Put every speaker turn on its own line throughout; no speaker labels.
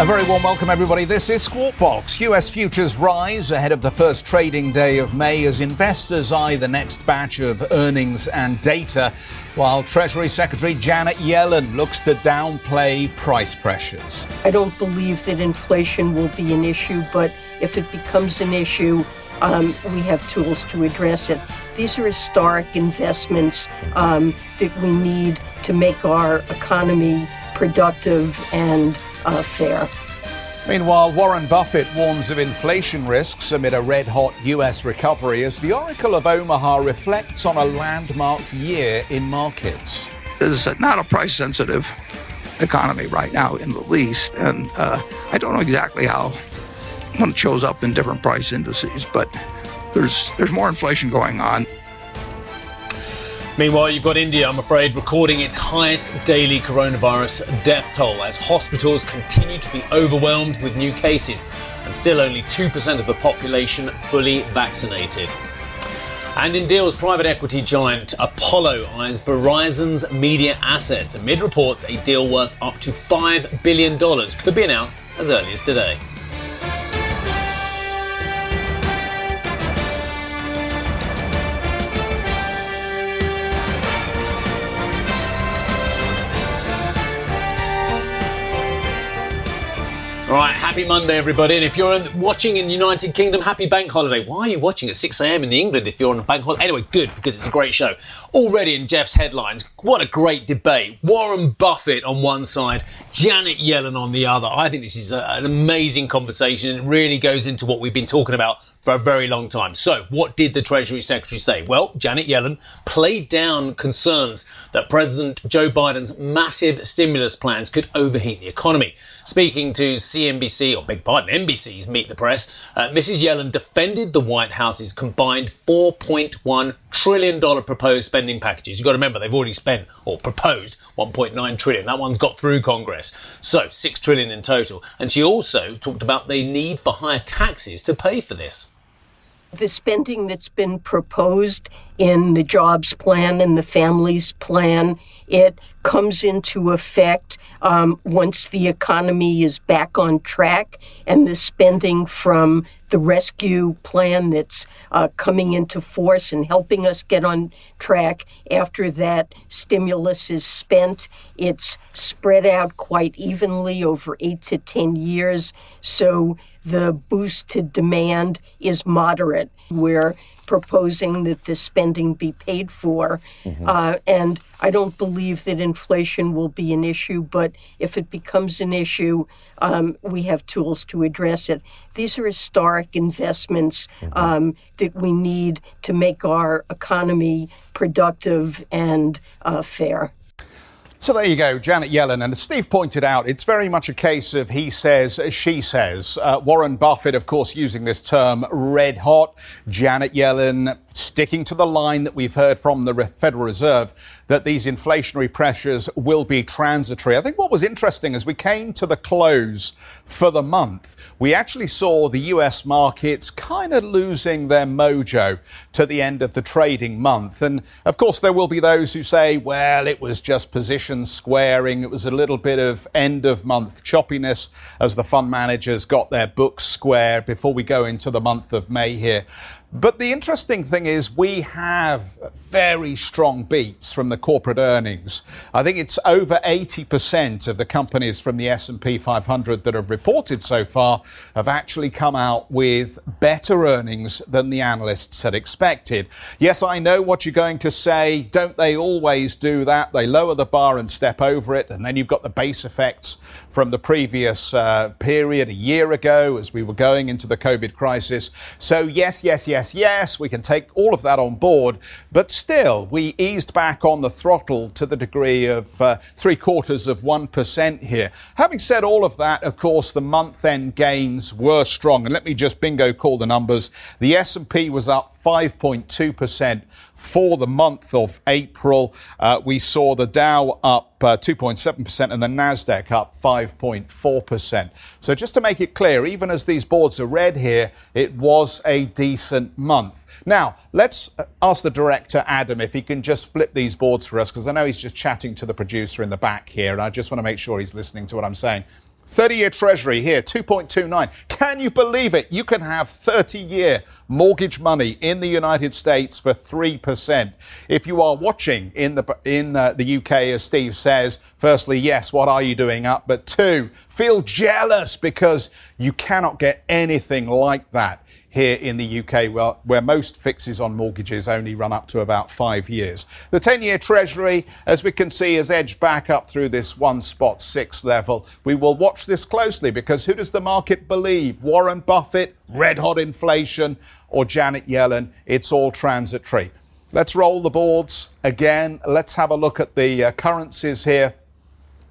A very warm welcome, everybody. This is Squawk Box. US futures rise ahead of the first trading day of May as investors eye the next batch of earnings and data, while Treasury Secretary Janet Yellen looks to downplay price pressures.
I don't believe that inflation will be an issue, but if it becomes an issue, um, we have tools to address it. These are historic investments um, that we need to make our economy productive and uh, fair.
Meanwhile, Warren Buffett warns of inflation risks amid a red hot US recovery as the Oracle of Omaha reflects on a landmark year in markets.
This is not a price sensitive economy right now, in the least. And uh, I don't know exactly how it shows up in different price indices, but there's, there's more inflation going on.
Meanwhile, you've got India, I'm afraid, recording its highest daily coronavirus death toll as hospitals continue to be overwhelmed with new cases and still only 2% of the population fully vaccinated. And in deals, private equity giant Apollo eyes Verizon's media assets amid reports a deal worth up to $5 billion could be announced as early as today. All right, happy Monday, everybody. And if you're watching in the United Kingdom, happy bank holiday. Why are you watching at 6 a.m. in England if you're on a bank holiday? Anyway, good, because it's a great show. Already in Geoff's headlines, what a great debate. Warren Buffett on one side, Janet Yellen on the other. I think this is a, an amazing conversation. It really goes into what we've been talking about for a very long time. So, what did the Treasury Secretary say? Well, Janet Yellen played down concerns that President Joe Biden's massive stimulus plans could overheat the economy. Speaking to CNBC, or big pardon, NBC's Meet the Press, uh, Mrs. Yellen defended the White House's combined $4.1 trillion proposed spending packages. You've got to remember, they've already spent or proposed 1.9 trillion. That one's got through Congress. So, 6 trillion in total. And she also talked about the need for higher taxes to pay for this
the spending that's been proposed in the jobs plan and the families plan, it comes into effect um, once the economy is back on track, and the spending from the rescue plan that's uh, coming into force and helping us get on track after that stimulus is spent. It's spread out quite evenly over eight to 10 years. So the boost to demand is moderate. We're proposing that this spending be paid for. Mm-hmm. Uh, and I don't believe that inflation will be an issue, but if it becomes an issue, um, we have tools to address it. These are historic investments mm-hmm. um, that we need to make our economy productive and uh, fair.
So there you go, Janet Yellen. And as Steve pointed out, it's very much a case of he says, she says. Uh, Warren Buffett, of course, using this term red hot. Janet Yellen sticking to the line that we've heard from the Federal Reserve that these inflationary pressures will be transitory. I think what was interesting as we came to the close for the month, we actually saw the US markets kind of losing their mojo to the end of the trading month. And of course, there will be those who say, well, it was just position squaring. It was a little bit of end of month choppiness as the fund managers got their books square before we go into the month of May here. But the interesting thing is we have very strong beats from the corporate earnings. I think it's over 80% of the companies from the S&P 500 that have reported so far have actually come out with better earnings than the analysts had expected. Yes, I know what you're going to say. Don't they always do that? They lower the bar and step over it, and then you've got the base effects from the previous uh, period a year ago as we were going into the COVID crisis. So yes, yes, yes yes, yes, we can take all of that on board, but still, we eased back on the throttle to the degree of uh, three quarters of 1% here. Having said all of that, of course, the month end gains were strong. And let me just bingo call the numbers. The S&P was up 5.2% for the month of April. Uh, we saw the Dow up uh, 2.7% and the Nasdaq up 5.4%. So just to make it clear, even as these boards are red here, it was a decent month. Now, let's uh, ask the director, Adam, if he can just flip these boards for us, because I know he's just chatting to the producer in the back here, and I just want to make sure he's listening to what I'm saying. 30 year Treasury here, 2.29. Can you believe it? You can have 30 year mortgage money in the United States for 3%. If you are watching in the, in uh, the, the UK, as Steve says, firstly, yes, what are you doing up? But two, feel jealous because you cannot get anything like that here in the UK, where, where most fixes on mortgages only run up to about five years. The 10 year Treasury, as we can see, has edged back up through this one spot six level. We will watch this closely because who does the market believe? Warren Buffett, red hot inflation, or Janet Yellen? It's all transitory. Let's roll the boards again. Let's have a look at the uh, currencies here.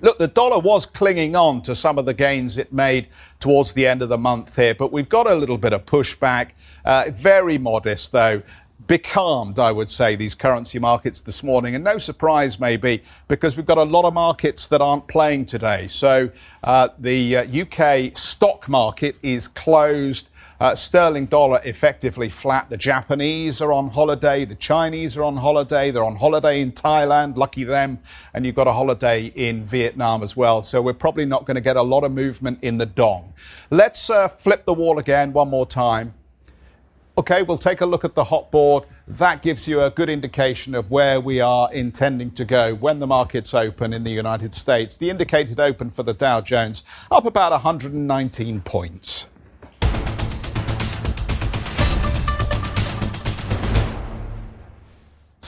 Look, the dollar was clinging on to some of the gains it made towards the end of the month here, but we've got a little bit of pushback. Uh, very modest, though. Becalmed, I would say, these currency markets this morning. And no surprise, maybe, because we've got a lot of markets that aren't playing today. So uh, the uh, UK stock market is closed. Uh, sterling dollar effectively flat. The Japanese are on holiday. The Chinese are on holiday. They're on holiday in Thailand. Lucky them. And you've got a holiday in Vietnam as well. So we're probably not going to get a lot of movement in the dong. Let's uh, flip the wall again one more time. Okay, we'll take a look at the hot board. That gives you a good indication of where we are intending to go when the markets open in the United States. The indicated open for the Dow Jones up about 119 points.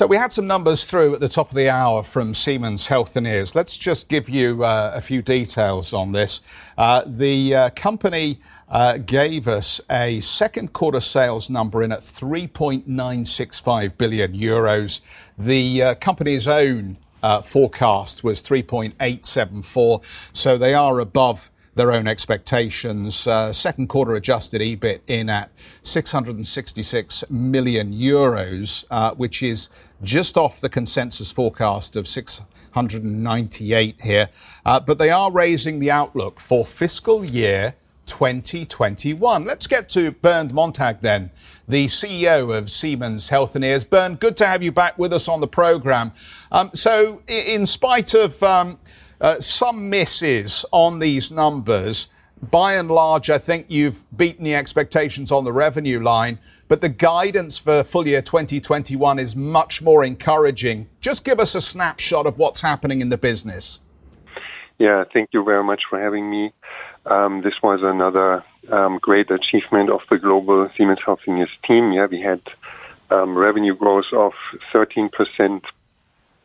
So we had some numbers through at the top of the hour from Siemens Healthineers. Let's just give you uh, a few details on this. Uh, the uh, company uh, gave us a second quarter sales number in at 3.965 billion euros. The uh, company's own uh, forecast was 3.874, so they are above their own expectations. Uh, second quarter adjusted EBIT in at 666 million euros, uh, which is just off the consensus forecast of 698 here. Uh, but they are raising the outlook for fiscal year 2021. Let's get to Bernd Montag then, the CEO of Siemens Healthineers. Bernd, good to have you back with us on the program. Um, so, in spite of um, uh, some misses on these numbers. By and large, I think you've beaten the expectations on the revenue line, but the guidance for full year 2021 is much more encouraging. Just give us a snapshot of what's happening in the business.
Yeah, thank you very much for having me. Um, this was another um, great achievement of the global Siemens Healthineers team. Yeah, we had um, revenue growth of 13%.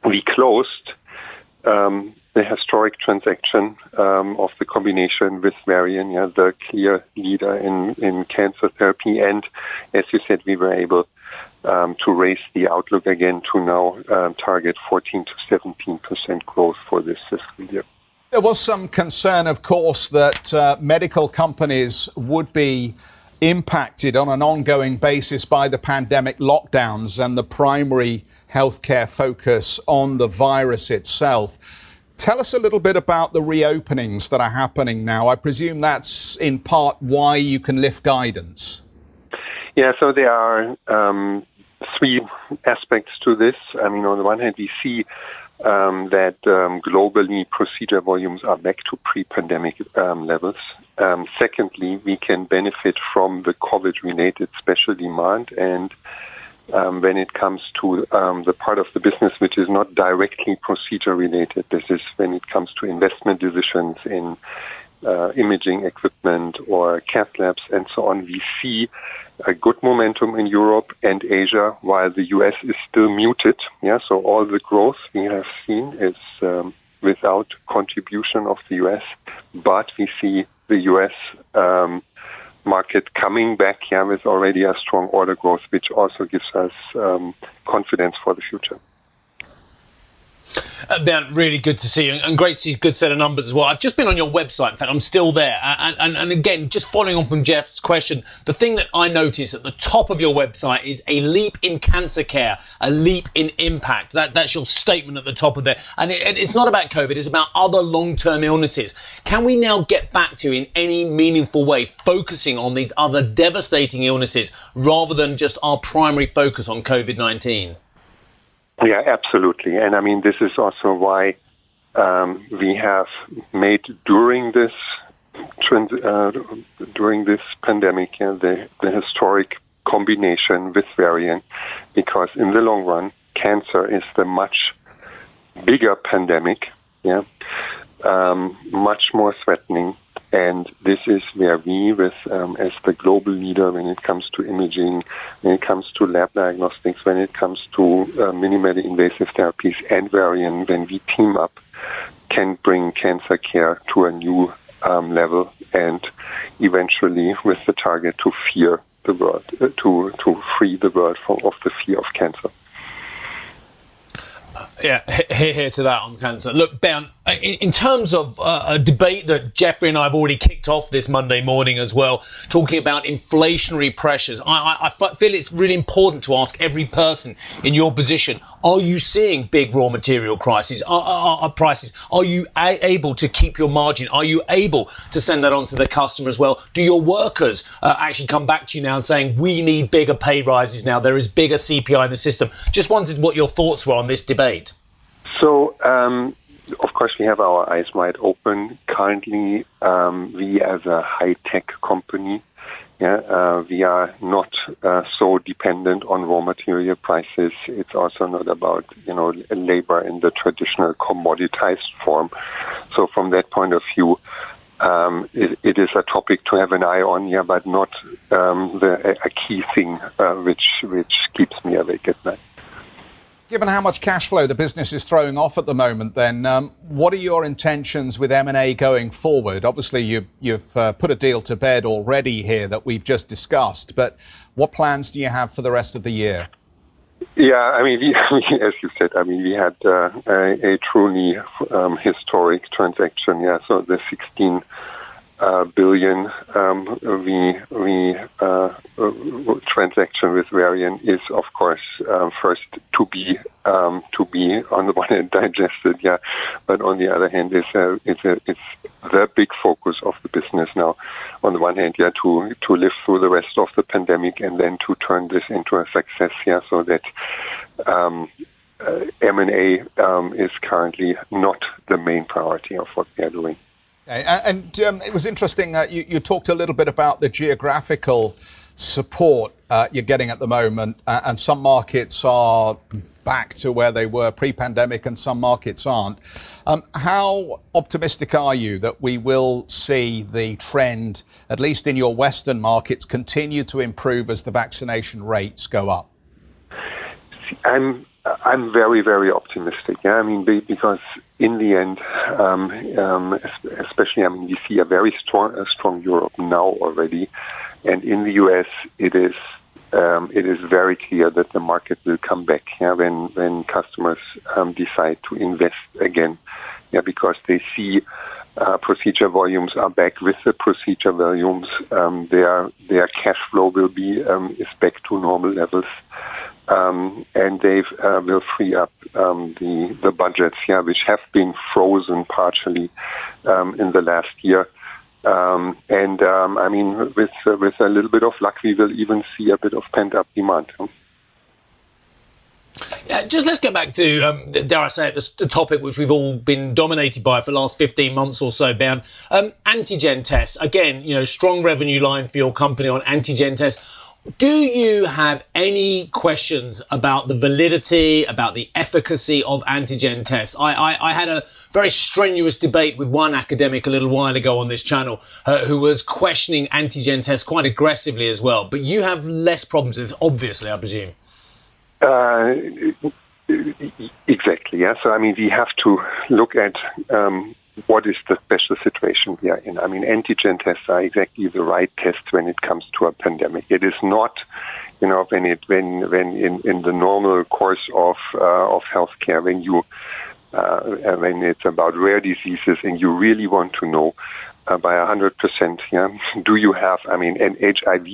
We closed um, the historic transaction um, of the combination with Varian, yeah, the clear leader in, in cancer therapy. And as you said, we were able um, to raise the outlook again to now um, target 14 to 17 percent growth for this fiscal year.
There was some concern, of course, that uh, medical companies would be impacted on an ongoing basis by the pandemic lockdowns and the primary healthcare focus on the virus itself. Tell us a little bit about the reopenings that are happening now. I presume that's in part why you can lift guidance.
Yeah, so there are um, three aspects to this. I mean, on the one hand, we see um, that um, globally procedure volumes are back to pre-pandemic um, levels. Um, secondly, we can benefit from the COVID-related special demand and um, when it comes to um, the part of the business which is not directly procedure related. This is when it comes to investment decisions in uh, imaging equipment or cath labs and so on. We see a good momentum in Europe and Asia, while the US is still muted. Yeah, so all the growth we have seen is um, without contribution of the US, but we see the US um, market coming back yeah, with already a strong order growth, which also gives us um, confidence for the future.
Uh, really good to see you and great to see a good set of numbers as well. I've just been on your website. In fact, I'm still there. And, and, and again, just following on from Geoff's question, the thing that I notice at the top of your website is a leap in cancer care, a leap in impact. That, that's your statement at the top of there. And it, it's not about COVID, it's about other long term illnesses. Can we now get back to, in any meaningful way, focusing on these other devastating illnesses rather than just our primary focus on COVID 19?
Yeah, absolutely. And I mean, this is also why um, we have made during this uh, during this pandemic yeah, the, the historic combination with Varian, because in the long run, cancer is the much bigger pandemic, yeah, um, much more threatening and this is where we, with um, as the global leader when it comes to imaging, when it comes to lab diagnostics, when it comes to uh, minimally invasive therapies and Varian, when we team up, can bring cancer care to a new um, level and eventually with the target to fear the world, uh, to, to free the world from, of the fear of cancer.
Yeah, here, here to that on cancer. Look, Bernd, in, terms of uh, a debate that Geoffrey and I have already kicked off this Monday morning as well, talking about inflationary pressures, I, I, I feel it's really important to ask every person in your position: Are you seeing big raw material crises? Are, are, are prices? Are you a- able to keep your margin? Are you able to send that on to the customer as well? Do your workers uh, actually come back to you now and saying we need bigger pay rises now? There is bigger CPI in the system. Just wondered what your thoughts were on this debate.
So. Um of course, we have our eyes wide open. Currently, um, we as a high tech company, yeah, uh, we are not uh, so dependent on raw material prices. It's also not about you know labor in the traditional commoditized form. So from that point of view, um, it, it is a topic to have an eye on, yeah, but not um, the, a, key thing uh, which which keeps me awake at night.
Given how much cash flow the business is throwing off at the moment, then um, what are your intentions with M&A going forward? Obviously, you, you've uh, put a deal to bed already here that we've just discussed, but what plans do you have for the rest of the year?
Yeah, I mean, we, as you said, I mean, we had uh, a, a, truly um, historic transaction. Yeah, so the 16 uh, billion um, we we uh, transaction with Varian is of course uh, first to be um, to be on the one hand digested, yeah, but on the other hand, it's a, it's a, it's the big focus of the business now. On the one hand, yeah, to to live through the rest of the pandemic and then to turn this into a success, yeah, so that. Um, uh, M&A um, is currently not the main priority of what we are doing.
And um, it was interesting, uh, you, you, talked a little bit about the geographical support uh, you're getting at the moment, uh, and some markets are back to where they were pre pandemic and some markets aren't. Um, how optimistic are you that we will see the trend, at least in your Western markets, continue to improve as the vaccination rates go up?
I'm I'm very, very optimistic. Yeah, I mean, because in the end, um, um, especially, I mean, we see a very strong, a strong Europe now already, and in the U.S., it is um, it is very clear that the market will come back. Yeah, when when customers um, decide to invest again, yeah, because they see. Uh, procedure volumes are back with the procedure volumes. Um, their their cash flow will be um, is back to normal levels um, and they uh, will free up um, the the budgets, yeah, which have been frozen partially um, in the last year. Um, and um, I mean, with uh, with a little bit of luck, we will even see a bit of pent up demand.
Yeah, just let's get back to, um, dare I say it, the, the, topic which we've all been dominated by for the last 15 months or so, Bernd. Um, antigen tests. Again, you know, strong revenue line for your company on antigen tests. Do you have any questions about the validity, about the efficacy of antigen tests? I, I, I, had a very strenuous debate with one academic a little while ago on this channel uh, who was questioning antigen tests quite aggressively as well. But you have less problems with obviously, I presume.
Uh, exactly, yeah. So, I mean, we have to look at um, what is the special situation we are in? I mean, antigen tests are exactly the right test when it comes to a pandemic. It is not, you know, when it when when in, in the normal course of uh, of healthcare when you uh, when it's about rare diseases and you really want to know uh, by 100%, yeah, do you have, I mean, an HIV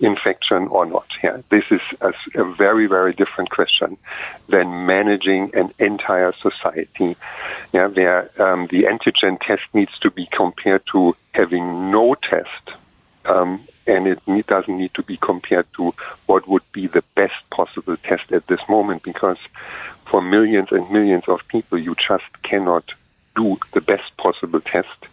infection or not? Yeah, this is a, a very, very different question than managing an entire society. Yeah, where um, the antigen test needs to be compared to having no test. Um, and it need, doesn't need to be compared to what would be the best possible test at this moment because for millions and millions of people you just cannot do the best possible test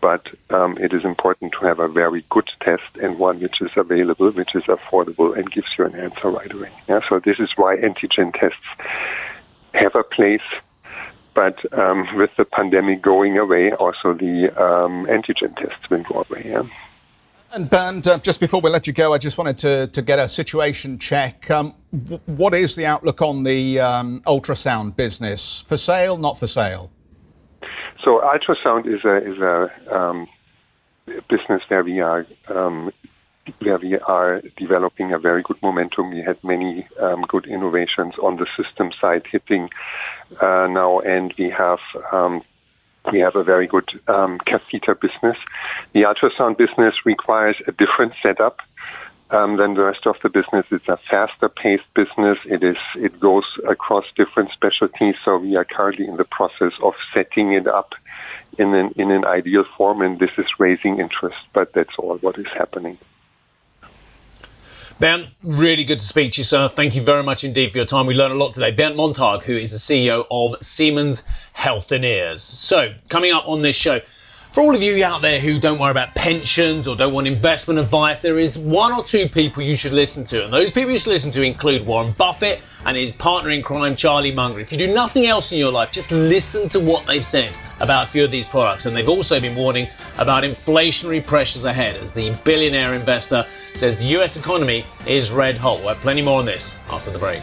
but um, it is important to have a very good test and one which is available, which is affordable, and gives you an answer right away. Yeah, so this is why antigen tests have a place. But um, with the pandemic going away, also the um, antigen tests will go away. Yeah?
And Bernd, uh, just before we let you go, I just wanted to, to get a situation check. Um, w- what is the outlook on the um, ultrasound business? For sale, not for sale?
So ultrasound is a is a um, business where we are um, where we are developing a very good momentum. We had many um, good innovations on the system side hitting uh, now, and we have um, we have a very good um, catheter business. The ultrasound business requires a different setup um, than the rest of the business. It's a faster paced business. It is it goes across different specialties. So we are currently in the process of setting it up in an in an ideal form, and this is raising interest. But that's all what is happening.
Bernd, really good to speak to you, sir. Thank you very much indeed for your time. We learned a lot today. Bernd Montag, who is the CEO of Siemens Healthineers. So, coming up on this show, for all of you out there who don't worry about pensions or don't want investment advice, there is one or two people you should listen to. And those people you should listen to include Warren Buffett and his partner in crime, Charlie Munger. If you do nothing else in your life, just listen to what they've said about a few of these products. And they've also been warning about inflationary pressures ahead as the billionaire investor says the US economy is red hot. We'll have plenty more on this after the break.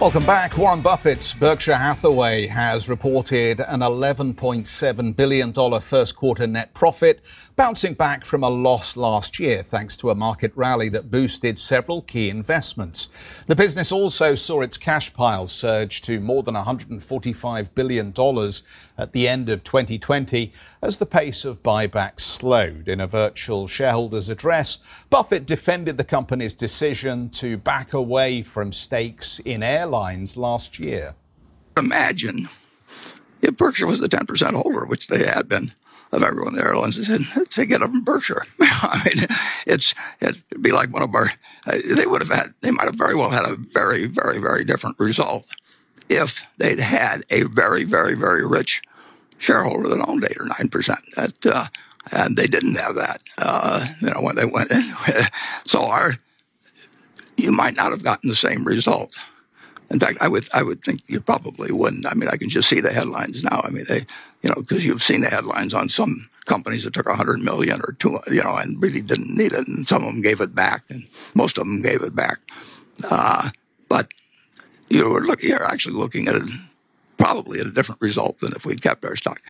Welcome back. Warren Buffett's Berkshire Hathaway has reported an $11.7 billion first quarter net profit, bouncing back from a loss last year thanks to a market rally that boosted several key investments. The business also saw its cash pile surge to more than $145 billion at the end of 2020 as the pace of buybacks slowed. In a virtual shareholders address, Buffett defended the company's decision to back away from stakes in airlines last year.
Imagine if Berkshire was the 10% holder, which they had been of everyone in the airlines. They said, take it up from Berkshire. I mean, it's, it'd be like one of our, uh, they would have had, they might have very well had a very, very, very different result if they'd had a very, very, very rich shareholder that owned eight or 9%. That, uh, and they didn't have that, uh, you know, when they went in. so our, you might not have gotten the same result. In fact, I would I would think you probably wouldn't. I mean, I can just see the headlines now. I mean, they, you know, because you've seen the headlines on some companies that took a hundred million or two, you know, and really didn't need it, and some of them gave it back, and most of them gave it back. Uh, but you were look, you're actually looking at a, probably at a different result than if we'd kept our stock.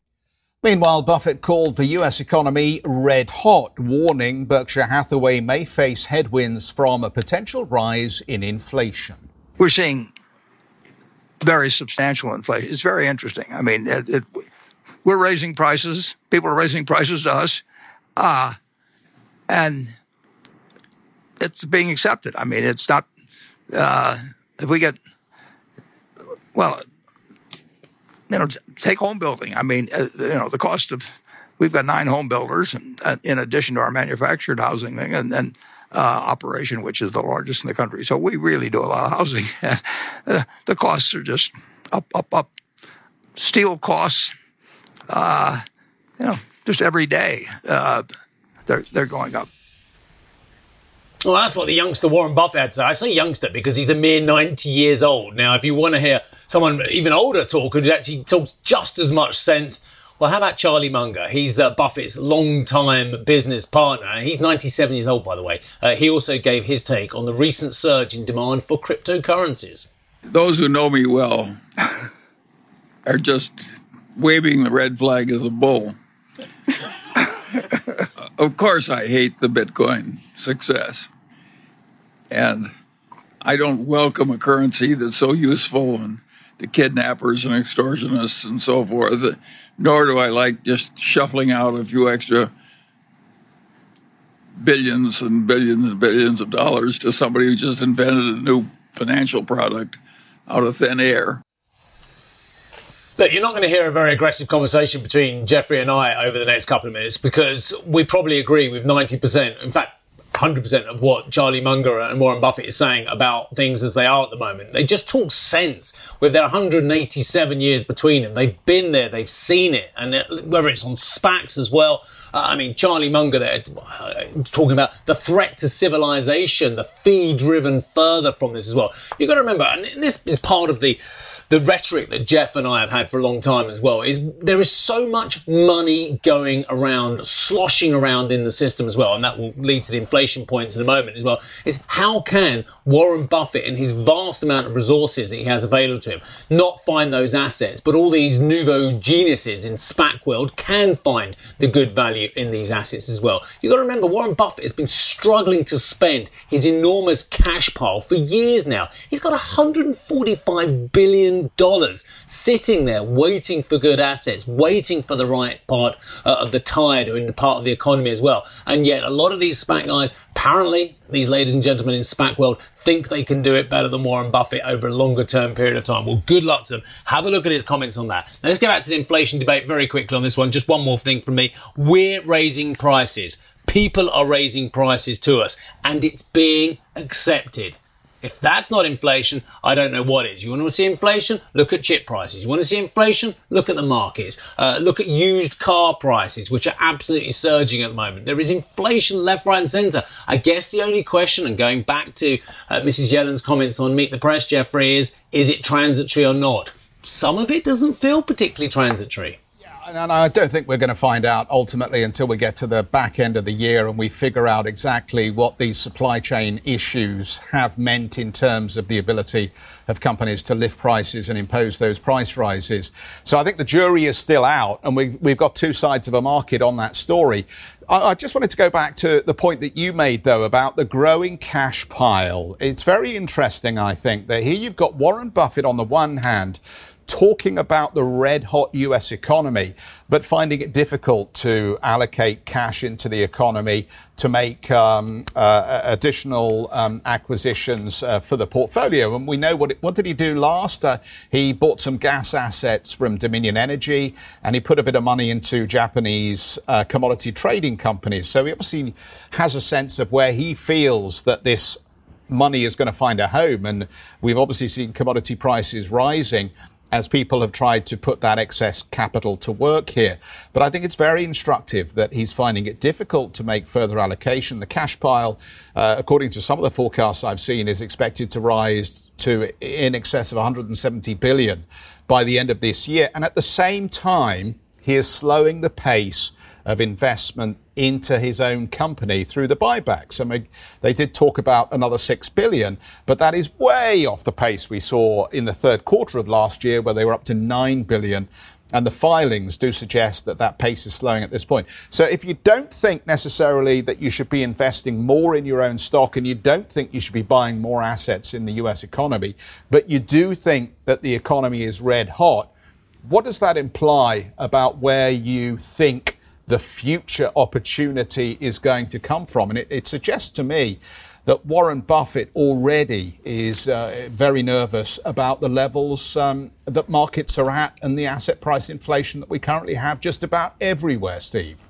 Meanwhile, Buffett called the US economy red hot, warning Berkshire Hathaway may face headwinds from a potential rise in inflation.
We're seeing very substantial inflation. It's very interesting. I mean, it, it, we're raising prices. People are raising prices to us, uh, and it's being accepted. I mean, it's not. Uh, if we get well, you know, take home building. I mean, uh, you know, the cost of we've got nine home builders, and, uh, in addition to our manufactured housing thing, and then uh, operation, which is the largest in the country. So we really do a lot of housing. the costs are just up, up, up. Steel costs, uh, you know, just every day uh, they're they're going up.
Well, that's what the youngster Warren Buffett say. I say youngster because he's a mere 90 years old. Now, if you want to hear someone even older talk who actually talks just as much sense, well, how about Charlie Munger? He's uh, Buffett's long-time business partner. He's 97 years old, by the way. Uh, he also gave his take on the recent surge in demand for cryptocurrencies.
Those who know me well are just waving the red flag of the bull. of course, I hate the Bitcoin success. And I don't welcome a currency that's so useful and to kidnappers and extortionists and so forth, nor do I like just shuffling out a few extra billions and billions and billions of dollars to somebody who just invented a new financial product out of thin air.
Look, you're not going to hear a very aggressive conversation between Geoffrey and I over the next couple of minutes because we probably agree with 90%, in fact, 100% of what Charlie Munger and Warren Buffett is saying about things as they are at the moment. They just talk sense with their 187 years between them. They've been there, they've seen it, and whether it's on SPACs as well. Uh, I mean, Charlie Munger there uh, talking about the threat to civilization, the fee driven further from this as well. You've got to remember, and this is part of the the rhetoric that Geoff and I have had for a long time as well is there is so much money going around, sloshing around in the system as well, and that will lead to the inflation points in a moment as well. Is how can Warren Buffett and his vast amount of resources that he has available to him not find those assets, but all these nouveau geniuses in SPAC world can find the good value in these assets as well. You've got to remember Warren Buffett has been struggling to spend his enormous cash pile for years now. He's got 145 billion dollars sitting there waiting for good assets, waiting for the right part uh, of the tide or in the part of the economy as well. And yet, a lot of these SPAC guys, apparently, these ladies and gentlemen in SPAC world, think they can do it better than Warren Buffett over a longer term period of time. Well, good luck to them. Have a look at his comments on that. Now, let's get back to the inflation debate very quickly on this one. Just one more thing from me. We're raising prices. People are raising prices to us, and it's being accepted. If that's not inflation, I don't know what is. You want to see inflation? Look at chip prices. You want to see inflation? Look at the markets. Uh, look at used car prices, which are absolutely surging at the moment. There is inflation left, right, and centre. I guess the only question, and going back to uh, Mrs. Yellen's comments on Meet the Press, Geoffrey, is is it transitory or not? Some of it doesn't feel particularly transitory
and I don't think we're going to find out ultimately until we get to the back end of the year and we figure out exactly what these supply chain issues have meant in terms of the ability of companies to lift prices and impose those price rises. So I think the jury is still out, and we've, we've got two sides of a market on that story. I, I just wanted to go back to the point that you made, though, about the growing cash pile. It's very interesting, I think, that here you've got Warren Buffett on the one hand talking about the red hot US economy, but finding it difficult to allocate cash into the economy to make um, uh, additional um, acquisitions uh, for the portfolio. And we know what, it, what did he do last? Uh, he bought some gas assets from Dominion Energy and he put a bit of money into Japanese uh, commodity trading companies. So he obviously has a sense of where he feels that this money is going to find a home. And we've obviously seen commodity prices rising as people have tried to put that excess capital to work here. But I think it's very instructive that he's finding it difficult to make further allocation. The cash pile, uh, according to some of the forecasts I've seen, is expected to rise to in excess of 170 billion by the end of this year. And at the same time, he is slowing the pace of investment into his own company through the buybacks. I mean, they did talk about another six billion, but that is way off the pace we saw in the third quarter of last year, where they were up to nine billion. And the filings do suggest that that pace is slowing at this point. So if you don't think necessarily that you should be investing more in your own stock and you don't think you should be buying more assets in the US economy, but you do think that the economy is red hot, what does that imply about where you think the future opportunity is going to come from. And it, it suggests to me that Warren Buffett already is uh, very nervous about the levels um, that markets are at and the asset price inflation that we currently have just about everywhere, Steve.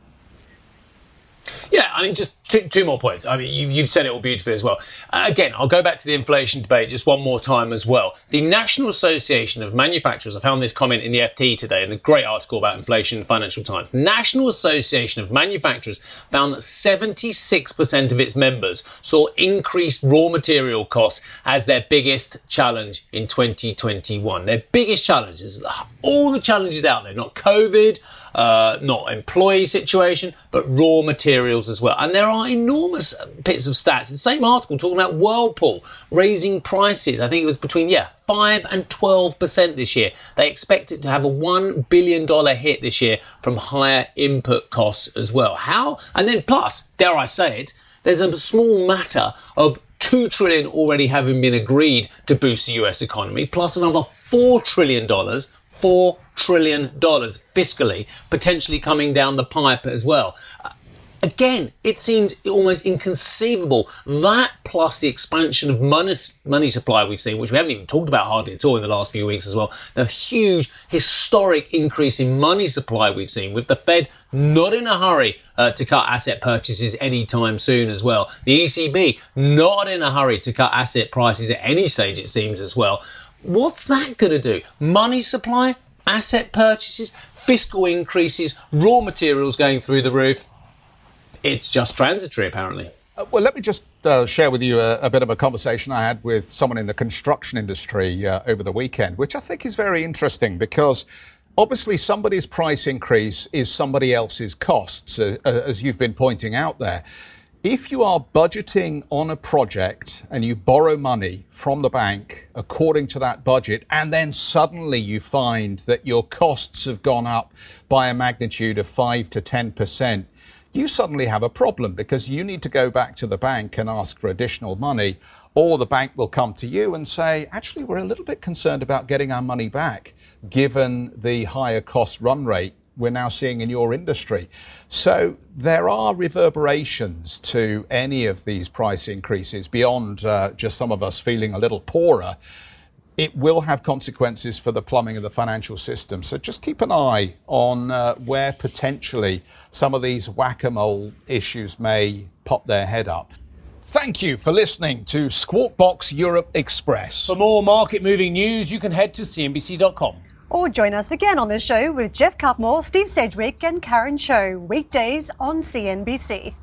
Yeah, I mean, just two, two more points. I mean, you've, you've said it all beautifully as well. Uh, again, I'll go back to the inflation debate just one more time as well. The National Association of Manufacturers, I found this comment in the FT today in a great article about inflation in Financial Times. National Association of Manufacturers found that 76% of its members saw increased raw material costs as their biggest challenge in 2021. Their biggest challenge is all the challenges out there, not COVID, uh, not employee situation, but raw materials as well. And there are enormous bits of stats. The same article talking about Whirlpool raising prices. I think it was between, yeah, 5 and 12% this year. They expect it to have a $1 billion hit this year from higher input costs as well. How? And then plus, dare I say it, there's a small matter of 2 trillion already having been agreed to boost the US economy, plus another $4 trillion $4 trillion fiscally, potentially coming down the pipe as well. Again, it seems almost inconceivable. That plus the expansion of money, money supply we've seen, which we haven't even talked about hardly at all in the last few weeks as well. The huge historic increase in money supply we've seen with the Fed not in a hurry uh, to cut asset purchases anytime soon as well. The ECB not in a hurry to cut asset prices at any stage, it seems as well. What's that going to do? Money supply, asset purchases, fiscal increases, raw materials going through the roof. It's just transitory, apparently.
Uh, well, let me just uh, share with you a, a, bit of a conversation I had with someone in the construction industry uh, over the weekend, which I think is very interesting because obviously somebody's price increase is somebody else's costs, uh, uh, as you've been pointing out there. If you are budgeting on a project and you borrow money from the bank according to that budget, and then suddenly you find that your costs have gone up by a magnitude of 5 to 10%, you suddenly have a problem because you need to go back to the bank and ask for additional money, or the bank will come to you and say, actually, we're a little bit concerned about getting our money back given the higher cost run rate we're now seeing in your industry. So there are reverberations to any of these price increases beyond uh, just some of us feeling a little poorer. It will have consequences for the plumbing of the financial system. So just keep an eye on uh, where potentially some of these whack a mole issues may pop their head up. Thank you for listening to Squawk Box Europe Express.
For more market moving news, you can head to CNBC.com.
Or join us again on the show with Geoff Cutmore, Steve Sedgwick, and Karen Tso, weekdays on CNBC.